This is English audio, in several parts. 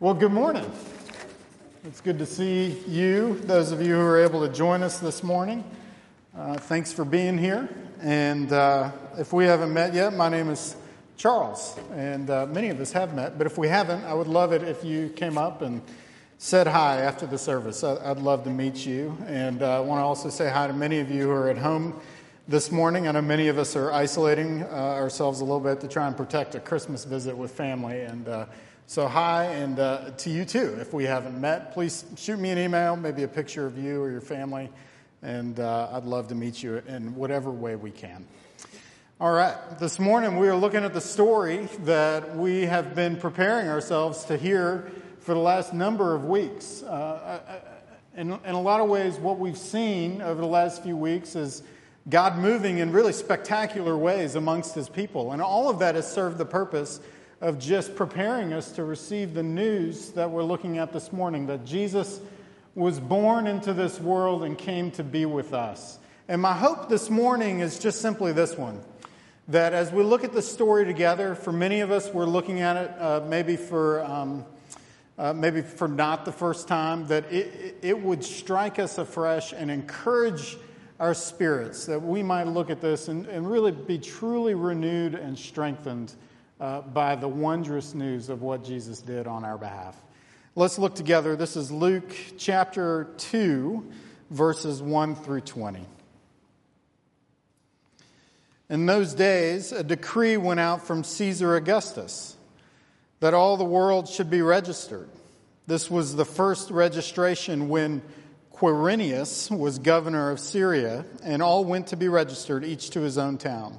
Well, good morning. It's good to see you, those of you who are able to join us this morning. Uh, thanks for being here. And uh, if we haven't met yet, my name is Charles, and uh, many of us have met. But if we haven't, I would love it if you came up and said hi after the service. I'd love to meet you. And uh, I want to also say hi to many of you who are at home this morning. I know many of us are isolating uh, ourselves a little bit to try and protect a Christmas visit with family. And uh, so, hi, and uh, to you too. If we haven't met, please shoot me an email, maybe a picture of you or your family, and uh, I'd love to meet you in whatever way we can. All right, this morning we are looking at the story that we have been preparing ourselves to hear for the last number of weeks. Uh, in, in a lot of ways, what we've seen over the last few weeks is God moving in really spectacular ways amongst his people. And all of that has served the purpose of just preparing us to receive the news that we're looking at this morning that Jesus was born into this world and came to be with us. And my hope this morning is just simply this one that as we look at the story together, for many of us, we're looking at it uh, maybe for. Um, uh, maybe for not the first time, that it, it would strike us afresh and encourage our spirits, that we might look at this and, and really be truly renewed and strengthened uh, by the wondrous news of what Jesus did on our behalf. Let's look together. This is Luke chapter 2, verses 1 through 20. In those days, a decree went out from Caesar Augustus that all the world should be registered. This was the first registration when Quirinius was governor of Syria, and all went to be registered, each to his own town.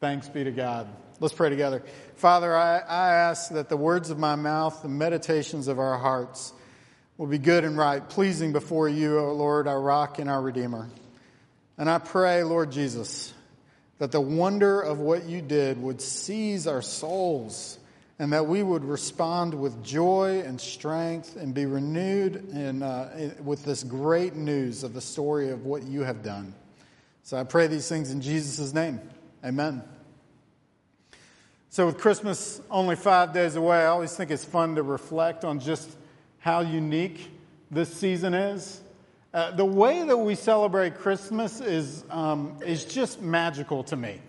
Thanks be to God. Let's pray together. Father, I, I ask that the words of my mouth, the meditations of our hearts, will be good and right, pleasing before you, O Lord, our rock and our Redeemer. And I pray, Lord Jesus, that the wonder of what you did would seize our souls and that we would respond with joy and strength and be renewed in, uh, with this great news of the story of what you have done. So I pray these things in Jesus' name. Amen. So, with Christmas only five days away, I always think it's fun to reflect on just how unique this season is. Uh, the way that we celebrate Christmas is, um, is just magical to me.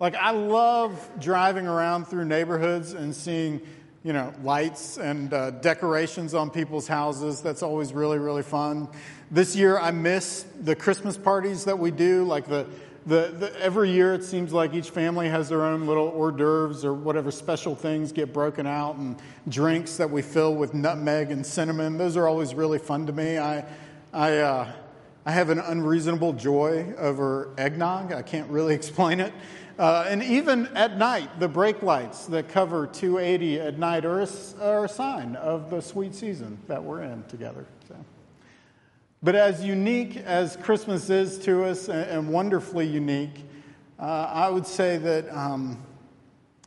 Like, I love driving around through neighborhoods and seeing, you know, lights and uh, decorations on people's houses. That's always really, really fun. This year, I miss the Christmas parties that we do, like the the, the, every year it seems like each family has their own little hors d'oeuvres or whatever special things get broken out and drinks that we fill with nutmeg and cinnamon. Those are always really fun to me. I, I, uh, I have an unreasonable joy over eggnog. I can't really explain it. Uh, and even at night, the brake lights that cover 280 at night are a, are a sign of the sweet season that we're in together. So. But as unique as Christmas is to us, and wonderfully unique, uh, I would say that um,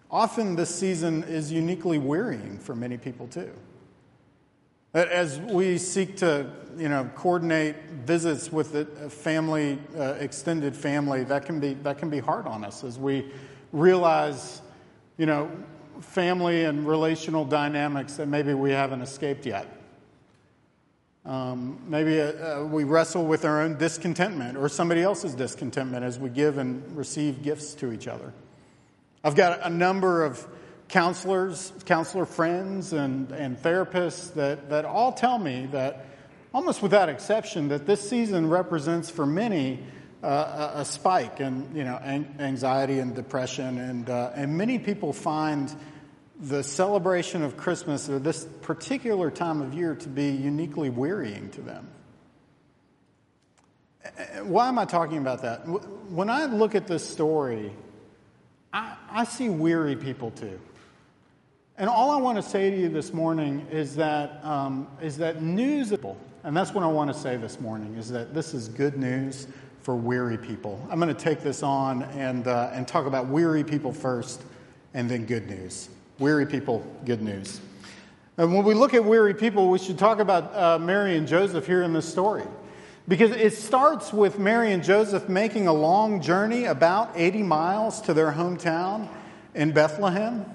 often this season is uniquely wearying for many people too. That as we seek to, you know, coordinate visits with a family, uh, extended family, that can be that can be hard on us as we realize, you know, family and relational dynamics that maybe we haven't escaped yet. Um, maybe uh, uh, we wrestle with our own discontentment or somebody else's discontentment as we give and receive gifts to each other. I've got a number of counselors, counselor friends, and, and therapists that, that all tell me that, almost without exception, that this season represents for many uh, a, spike in you know, anxiety and depression. And, uh, and many people find the celebration of Christmas or this particular time of year to be uniquely wearying to them. Why am I talking about that? When I look at this story, I, I see weary people too. And all I want to say to you this morning is that, um, is that news, and that's what I want to say this morning, is that this is good news for weary people. I'm going to take this on and, uh, and talk about weary people first and then good news. Weary people, good news. And when we look at weary people, we should talk about uh, Mary and Joseph here in this story. Because it starts with Mary and Joseph making a long journey, about 80 miles to their hometown in Bethlehem.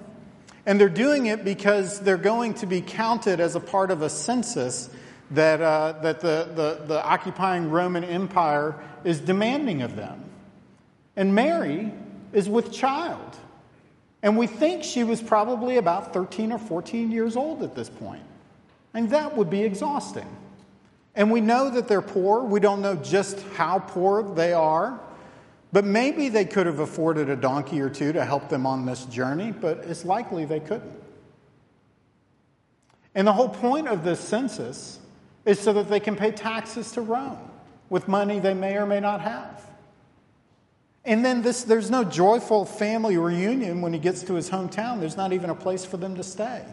And they're doing it because they're going to be counted as a part of a census that, uh, that the, the, the occupying Roman Empire is demanding of them. And Mary is with child. And we think she was probably about 13 or 14 years old at this point. And that would be exhausting. And we know that they're poor. We don't know just how poor they are. But maybe they could have afforded a donkey or two to help them on this journey, but it's likely they couldn't. And the whole point of this census is so that they can pay taxes to Rome with money they may or may not have. And then this, there's no joyful family reunion when he gets to his hometown. There's not even a place for them to stay.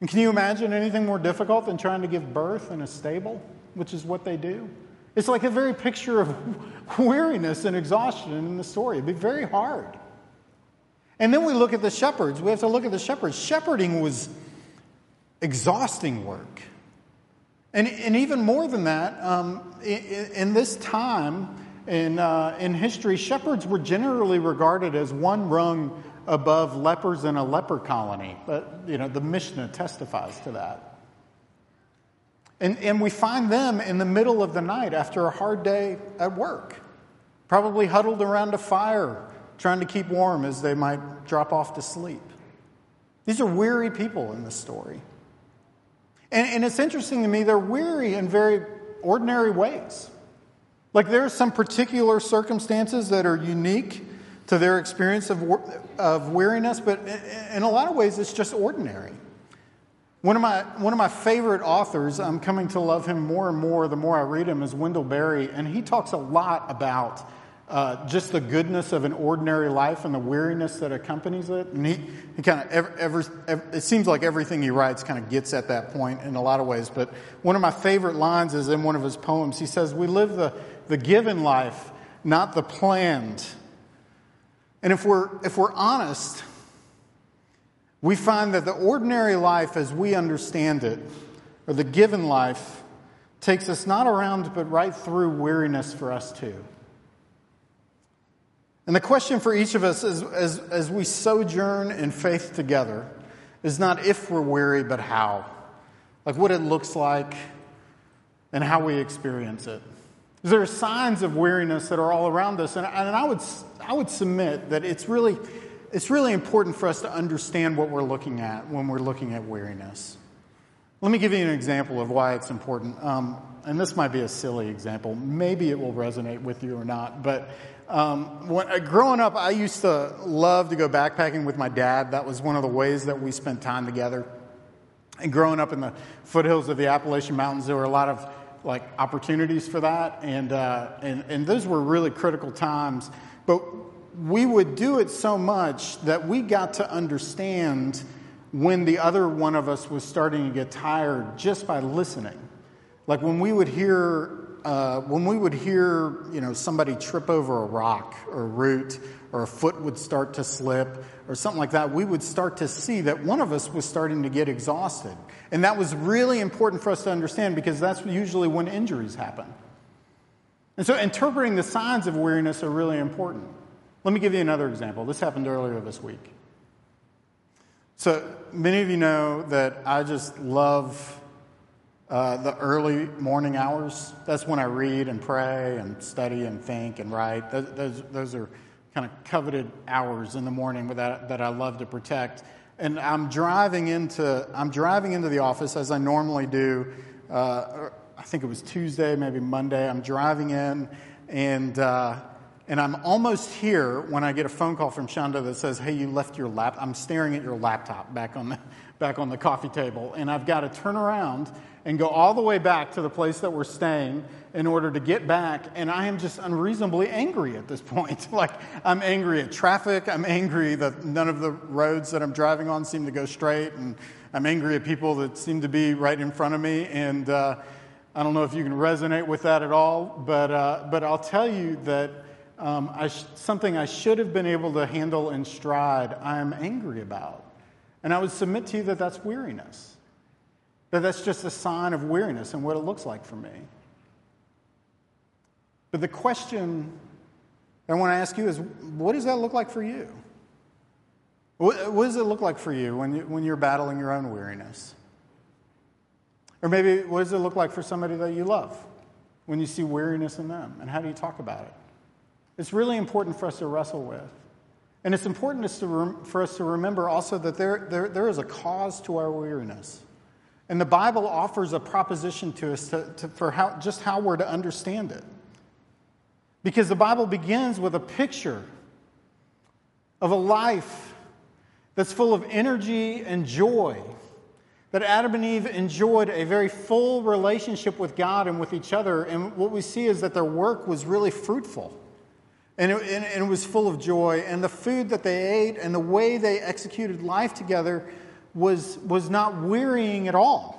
And can you imagine anything more difficult than trying to give birth in a stable, which is what they do? It's like a very picture of weariness and exhaustion in the story. It'd be very hard. And then we look at the shepherds. We have to look at the shepherds. Shepherding was exhausting work. And, and even more than that, um, in, in this time, in, uh, in history, shepherds were generally regarded as one rung above lepers in a leper colony. But, you know, the Mishnah testifies to that. And, and we find them in the middle of the night after a hard day at work, probably huddled around a fire, trying to keep warm as they might drop off to sleep. These are weary people in this story. And, and it's interesting to me, they're weary in very ordinary ways. Like there are some particular circumstances that are unique to their experience of, of weariness, but in a lot of ways it's just ordinary. One of, my, one of my favorite authors, I'm coming to love him more and more the more I read him, is Wendell Berry, and he talks a lot about uh, just the goodness of an ordinary life and the weariness that accompanies it. And he, he kind of, ever, ever, it seems like everything he writes kind of gets at that point in a lot of ways. But one of my favorite lines is in one of his poems. He says, We live the, the given life, not the planned. And if we're, if we're honest, we find that the ordinary life as we understand it, or the given life, takes us not around but right through weariness for us too. And the question for each of us as, as, as we sojourn in faith together is not if we're weary, but how. Like what it looks like and how we experience it. There are signs of weariness that are all around us, and, and I, would, I would submit that it's really, it's really important for us to understand what we're looking at when we're looking at weariness. Let me give you an example of why it's important. Um, and this might be a silly example. Maybe it will resonate with you or not. But um, when, uh, growing up, I used to love to go backpacking with my dad. That was one of the ways that we spent time together. And growing up in the foothills of the Appalachian Mountains, there were a lot of like opportunities for that, and uh, and and those were really critical times. But we would do it so much that we got to understand when the other one of us was starting to get tired just by listening. Like when we would hear, uh, when we would hear, you know, somebody trip over a rock or a root, or a foot would start to slip, or something like that, we would start to see that one of us was starting to get exhausted, and that was really important for us to understand because that's usually when injuries happen. And so, interpreting the signs of weariness are really important. Let me give you another example. This happened earlier this week. So, many of you know that I just love uh, the early morning hours. That's when I read and pray and study and think and write. Those, those, those are kind of coveted hours in the morning that, that I love to protect. And I'm driving into, I'm driving into the office as I normally do. Uh, I think it was Tuesday, maybe Monday. I'm driving in, and uh, and I'm almost here when I get a phone call from Shonda that says, "Hey, you left your lap." I'm staring at your laptop back on the back on the coffee table, and I've got to turn around and go all the way back to the place that we're staying in order to get back. And I am just unreasonably angry at this point. like I'm angry at traffic. I'm angry that none of the roads that I'm driving on seem to go straight, and I'm angry at people that seem to be right in front of me. And uh, I don't know if you can resonate with that at all, but uh, but I'll tell you that um, I sh- something I should have been able to handle in stride, I'm angry about. And I would submit to you that that's weariness, that that's just a sign of weariness and what it looks like for me. But the question I want to ask you is what does that look like for you? What, what does it look like for you when, you when you're battling your own weariness? Or maybe what does it look like for somebody that you love when you see weariness in them? And how do you talk about it? It's really important for us to wrestle with. And it's important for us to remember also that there, there, there is a cause to our weariness. And the Bible offers a proposition to us to, to, for how, just how we're to understand it. Because the Bible begins with a picture of a life that's full of energy and joy. That Adam and Eve enjoyed a very full relationship with God and with each other. And what we see is that their work was really fruitful. And it, and it, was full of joy. And the food that they ate and the way they executed life together was, was not wearying at all.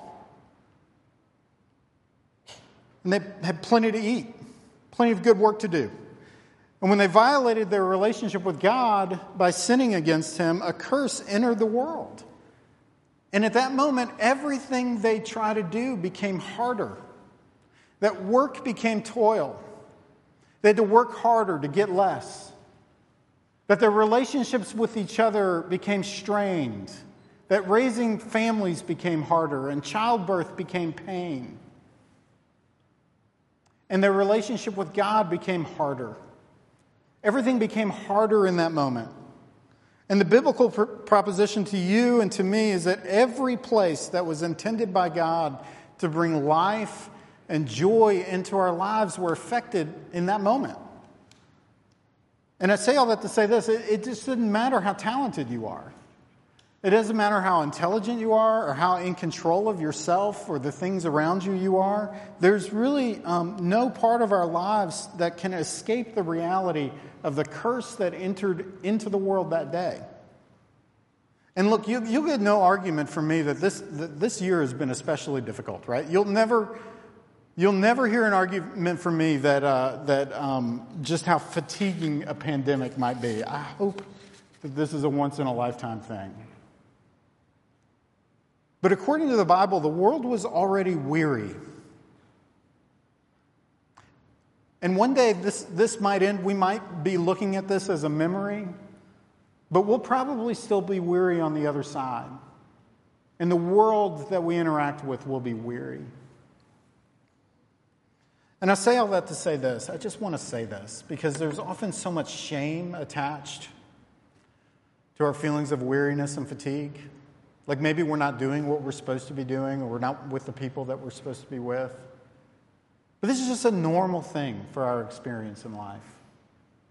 And they had plenty to eat, plenty of good work to do. And when they violated their relationship with God by sinning against Him, a curse entered the world. And at that moment, everything they tried to do became harder. That work became toil. They had to work harder to get less. That their relationships with each other became strained. That raising families became harder and childbirth became pain. And their relationship with God became harder. Everything became harder in that moment. And the biblical pr- proposition to you and to me is that every place that was intended by God to bring life and joy into our lives were affected in that moment. And I say all that to say this it, it just doesn't matter how talented you are. It doesn't matter how intelligent you are or how in control of yourself or the things around you you are. There's really um, no part of our lives that can escape the reality of the curse that entered into the world that day. And look, you, will get no argument from me that this, that this year has been especially difficult, right? You'll never You'll never hear an argument from me that, uh, that um, just how fatiguing a pandemic might be. I hope that this is a once in a lifetime thing. But according to the Bible, the world was already weary. And one day this, this might end, we might be looking at this as a memory, but we'll probably still be weary on the other side. And the world that we interact with will be weary. And I say all that to say this. I just want to say this because there's often so much shame attached to our feelings of weariness and fatigue. Like maybe we're not doing what we're supposed to be doing, or we're not with the people that we're supposed to be with. But this is just a normal thing for our experience in life.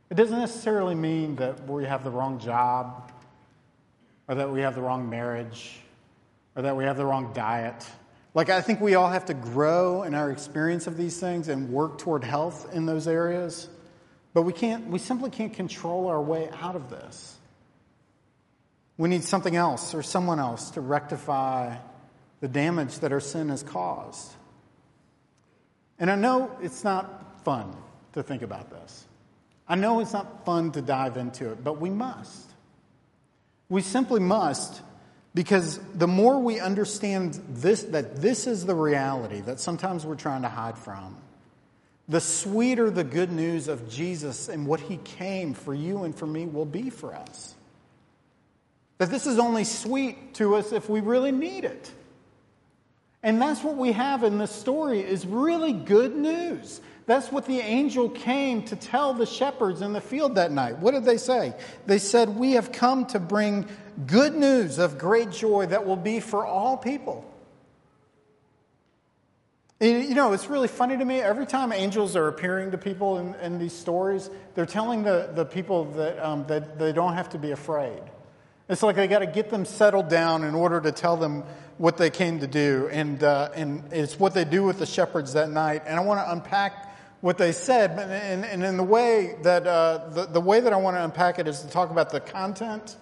It doesn't necessarily mean that we have the wrong job, or that we have the wrong marriage, or that we have the wrong diet. Like, I think we all have to grow in our experience of these things and work toward health in those areas. But we can't, we simply can't control our way out of this. We need something else or someone else to rectify the damage that our sin has caused. And I know it's not fun to think about this. I know it's not fun to dive into it, but we must. We simply must because the more we understand this, that this is the reality that sometimes we're trying to hide from, the sweeter the good news of Jesus and what he came for you and for me will be for us. That this is only sweet to us if we really need it. And that's what we have in this story is really good news. That's what the angel came to tell the shepherds in the field that night. What did they say? They said, "We have come to bring good news of great joy that will be for all people." And, you know, it's really funny to me. Every time angels are appearing to people in, in these stories, they're telling the, the people that, um, that they don't have to be afraid. It's like they got to get them settled down in order to tell them what they came to do. And, uh, and it's what they do with the shepherds that night. And I want to unpack what they said. And, and in the way that, uh, the, the way that I want to unpack it is to talk about the content,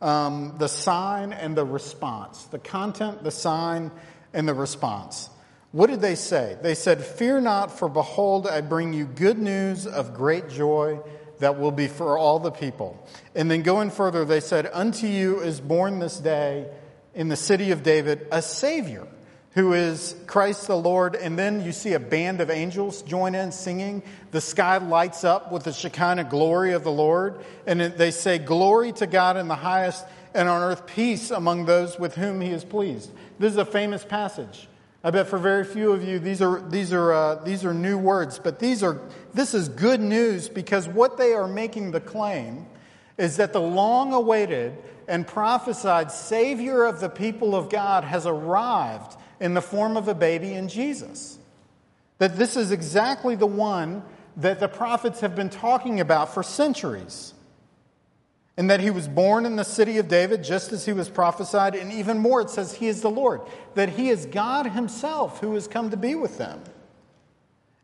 um, the sign, and the response. The content, the sign, and the response. What did they say? They said, Fear not, for behold, I bring you good news of great joy that will be for all the people. And then going further, they said, Unto you is born this day in the city of David a Savior who is Christ the Lord. And then you see a band of angels join in singing. The sky lights up with the Shekinah glory of the Lord. And they say, Glory to God in the highest, and on earth peace among those with whom he is pleased. This is a famous passage. I bet for very few of you, these are, these are, uh, these are new words, but these are, this is good news because what they are making the claim is that the long awaited and prophesied Savior of the people of God has arrived in the form of a baby in Jesus. That this is exactly the one that the prophets have been talking about for centuries and that he was born in the city of David just as he was prophesied. And even more, it says he is the Lord, that he is God himself who has come to be with them.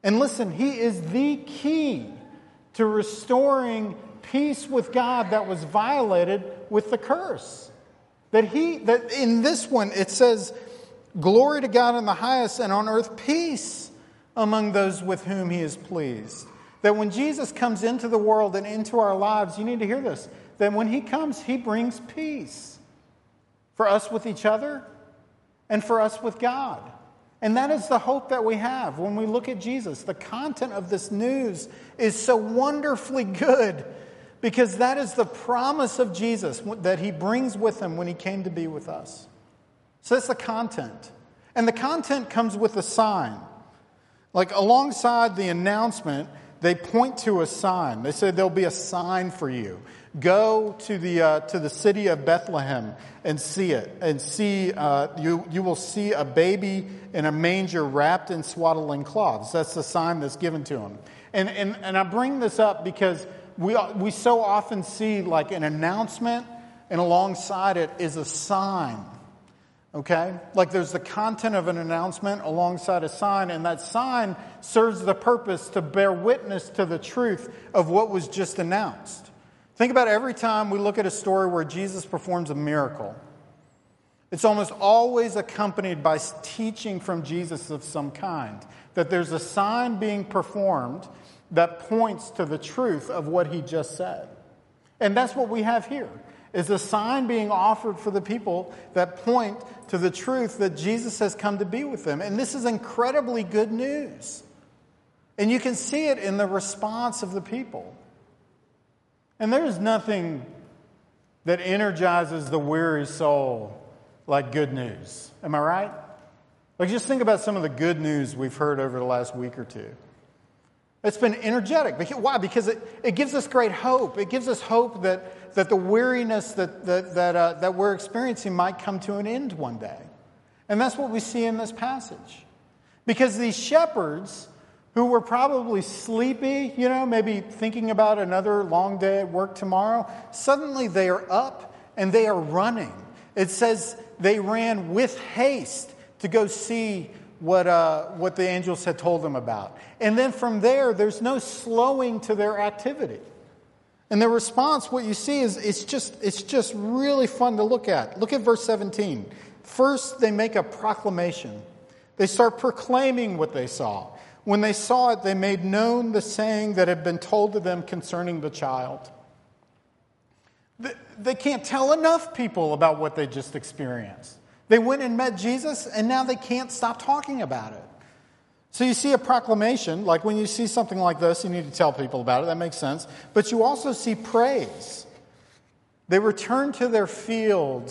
And listen, he is the key to restoring peace with God that was violated with the curse. That he, that in this one, it says, Glory to God in the highest, and on earth peace among those with whom he is pleased. That when Jesus comes into the world and into our lives, you need to hear this that when He comes, He brings peace for us with each other and for us with God. And that is the hope that we have when we look at Jesus. The content of this news is so wonderfully good because that is the promise of Jesus that He brings with Him when He came to be with us. So that's the content. And the content comes with a sign. Like alongside the announcement, they point to a sign. They say there'll be a sign for you. Go to the, uh, to the city of Bethlehem and see it. And see, uh, you, you will see a baby in a manger wrapped in swaddling cloths. That's the sign that's given to him. And, and, and I bring this up because we, we so often see like an announcement, and alongside it is a sign. Okay? Like there's the content of an announcement alongside a sign, and that sign serves the purpose to bear witness to the truth of what was just announced. Think about every time we look at a story where Jesus performs a miracle. It's almost always accompanied by teaching from Jesus of some kind. That there's a sign being performed that points to the truth of what he just said. And that's what we have here. Is a sign being offered for the people that point to the truth that Jesus has come to be with them. And this is incredibly good news. And you can see it in the response of the people. And there's nothing that energizes the weary soul like good news. Am I right? Like, just think about some of the good news we've heard over the last week or two. It's been energetic. Why? Because it, it gives us great hope. It gives us hope that, that the weariness that, that, that, uh, that we're experiencing might come to an end one day. And that's what we see in this passage. Because these shepherds who were probably sleepy, you know, maybe thinking about another long day at work tomorrow, suddenly they are up and they are running. It says they ran with haste to go see what, uh, what the angels had told them about. And then from there, there's no slowing to their activity. And the response, what you see is it's just, it's just really fun to look at. Look at verse 17. First, they make a proclamation. They start proclaiming what they saw. When they saw it, they made known the saying that had been told to them concerning the child. They can't tell enough people about what they just experienced. They went and met Jesus, and now they can't stop talking about it. So you see a proclamation, like when you see something like this, you need to tell people about it. That makes sense. But you also see praise. They return to their field,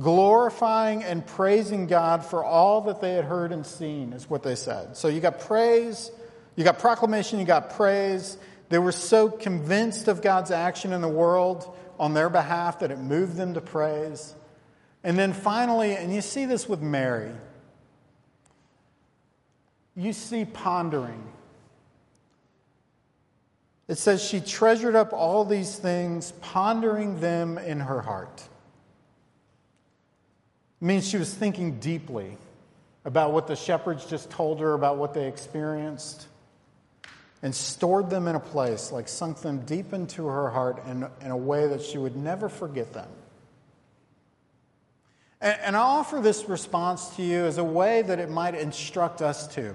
glorifying and praising God for all that they had heard and seen, is what they said. So you got praise, you got proclamation, you got praise. They were so convinced of God's action in the world on their behalf that it moved them to praise. And then finally, and you see this with Mary you see pondering. It says she treasured up all these things, pondering them in her heart. It means she was thinking deeply about what the shepherds just told her about what they experienced and stored them in a place, like sunk them deep into her heart in, in a way that she would never forget them. And, I offer this response to you as a way that it might instruct us to,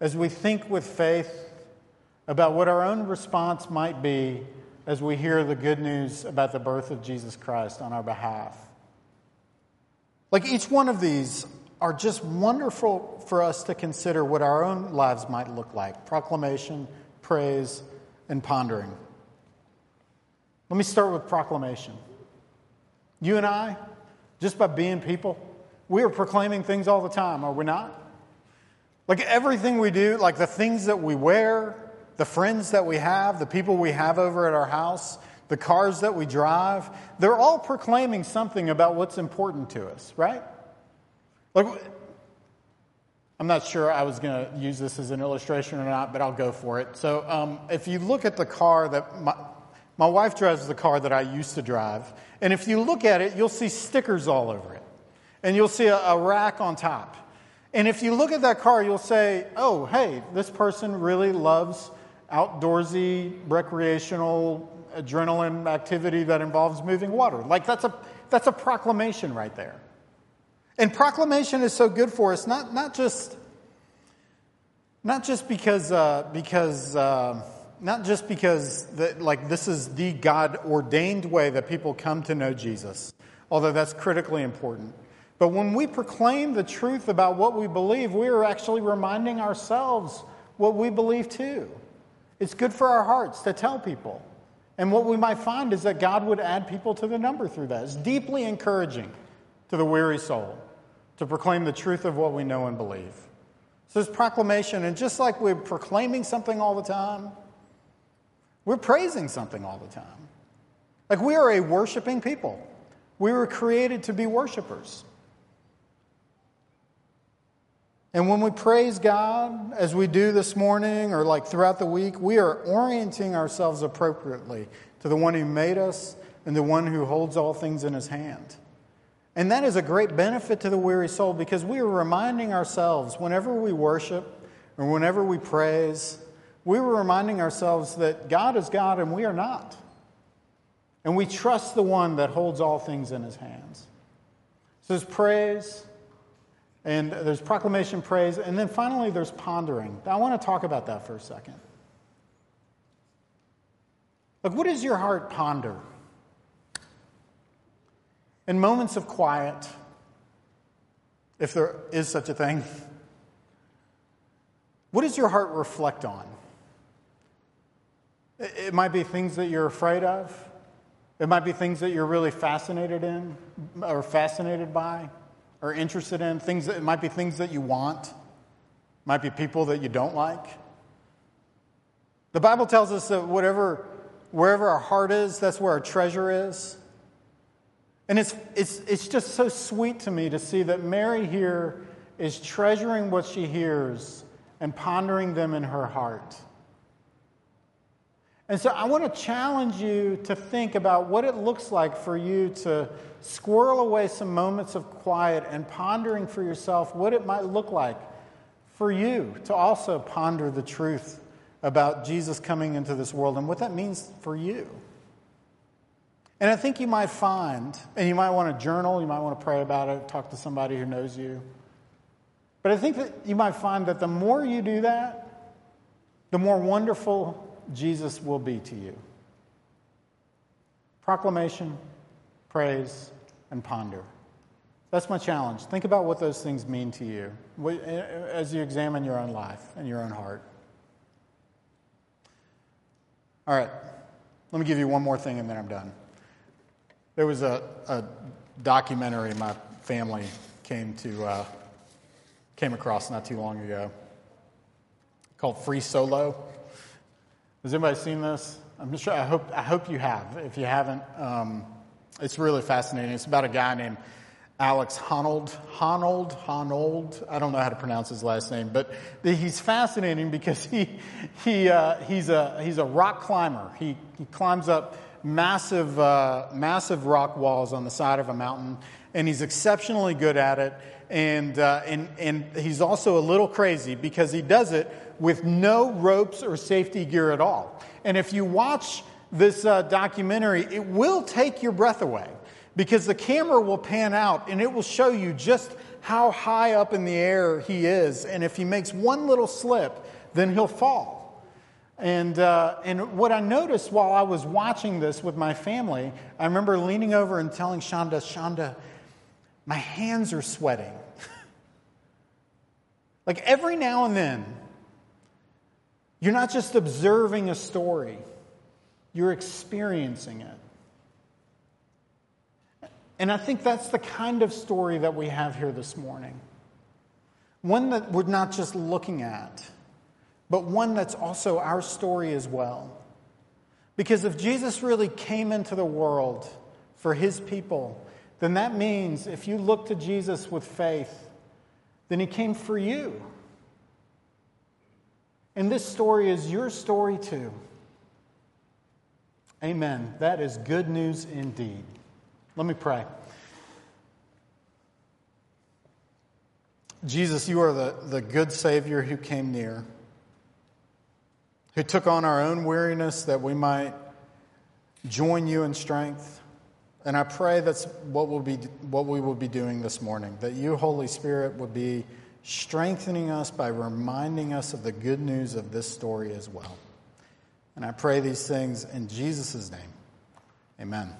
as we think with faith about what our own response might be as we hear the good news about the birth of Jesus Christ on our behalf. Like each one of these are just wonderful for us to consider what our own lives might look like proclamation, praise, and pondering. Let me start with proclamation. You and I, just by being people. We are proclaiming things all the time, are we not? Like everything we do, like the things that we wear, the friends that we have, the people we have over at our house, the cars that we drive, they're all proclaiming something about what's important to us, right? Like, I'm not sure I was going to use this as an illustration or not, but I'll go for it. So, um, if you look at the car that my, my wife drives the car that I used to drive, and if you look at it, you'll see stickers all over it. And you'll see a, a rack on top. And if you look at that car, you'll say, oh, hey, this person really loves outdoorsy, recreational, adrenaline activity that involves moving water. Like that's a, that's a proclamation right there. And proclamation is so good for us, not, not just, not just because, uh, because uh, not just because that, like this is the God ordained way that people come to know Jesus, although that's critically important. But when we proclaim the truth about what we believe, we are actually reminding ourselves what we believe too. It's good for our hearts to tell people. And what we might find is that God would add people to the number through that. It's deeply encouraging to the weary soul to proclaim the truth of what we know and believe. So it's proclamation, and just like we're proclaiming something all the time, we're praising something all the time. Like we are a worshiping people. We were created to be worshipers. And when we praise God, as we do this morning or like throughout the week, we are orienting ourselves appropriately to the one who made us and the one who holds all things in his hand. And that is a great benefit to the weary soul because we are reminding ourselves whenever we worship or whenever we praise we were reminding ourselves that God is God and we are not. And we trust the one that holds all things in his hands. So there's praise, and there's proclamation, praise, and then finally there's pondering. I want to talk about that for a second. Like, what does your heart ponder? In moments of quiet, if there is such a thing, what does your heart reflect on? It might be things that you're afraid of. It might be things that you're really fascinated in or fascinated by or interested in. Things that, it might be things that you want. It might be people that you don't like. The Bible tells us that whatever, wherever our heart is, that's where our treasure is. And it's, it's, it's just so sweet to me to see that Mary here is treasuring what she hears and pondering them in her heart. And so I want to challenge you to think about what it looks like for you to squirrel away some moments of quiet and pondering for yourself what it might look like for you to also ponder the truth about Jesus coming into this world and what that means for you. And I think you might find, and you might want to journal, you might want to pray about it, talk to somebody who knows you. But I think that you might find that the more you do that, the more wonderful Jesus will be to you. Proclamation, praise, and ponder. That's my challenge. Think about what those things mean to you as you examine your own life and your own heart. All right, let me give you one more thing and then I'm done. There was a, a documentary my family came to uh, came across not too long ago called Free Solo. Has anybody seen this? I'm sure. I hope. I hope you have. If you haven't, um, it's really fascinating. It's about a guy named Alex Honnold. Honnold. Honnold. I don't know how to pronounce his last name, but he's fascinating because he he uh, he's a he's a rock climber. He he climbs up massive uh, massive rock walls on the side of a mountain, and he's exceptionally good at it. And uh, and and he's also a little crazy because he does it with no ropes or safety gear at all. And if you watch this uh, documentary, it will take your breath away because the camera will pan out and it will show you just how high up in the air he is. And if he makes one little slip, then he'll fall. And, uh, and what I noticed while I was watching this with my family, I remember leaning over and telling Shonda, Shonda, my hands are sweating. like every now and then, you're not just observing a story, you're experiencing it. And I think that's the kind of story that we have here this morning. One that we're not just looking at, but one that's also our story as well. Because if Jesus really came into the world for his people, then that means if you look to Jesus with faith, then he came for you. And this story is your story too. Amen. That is good news indeed. Let me pray. Jesus, you are the, the good Savior who came near, who took on our own weariness that we might join you in strength. And I pray that's what, we'll be, what we will be doing this morning, that you, Holy Spirit, would be strengthening us by reminding us of the good news of this story as well. And I pray these things in Jesus' name. Amen.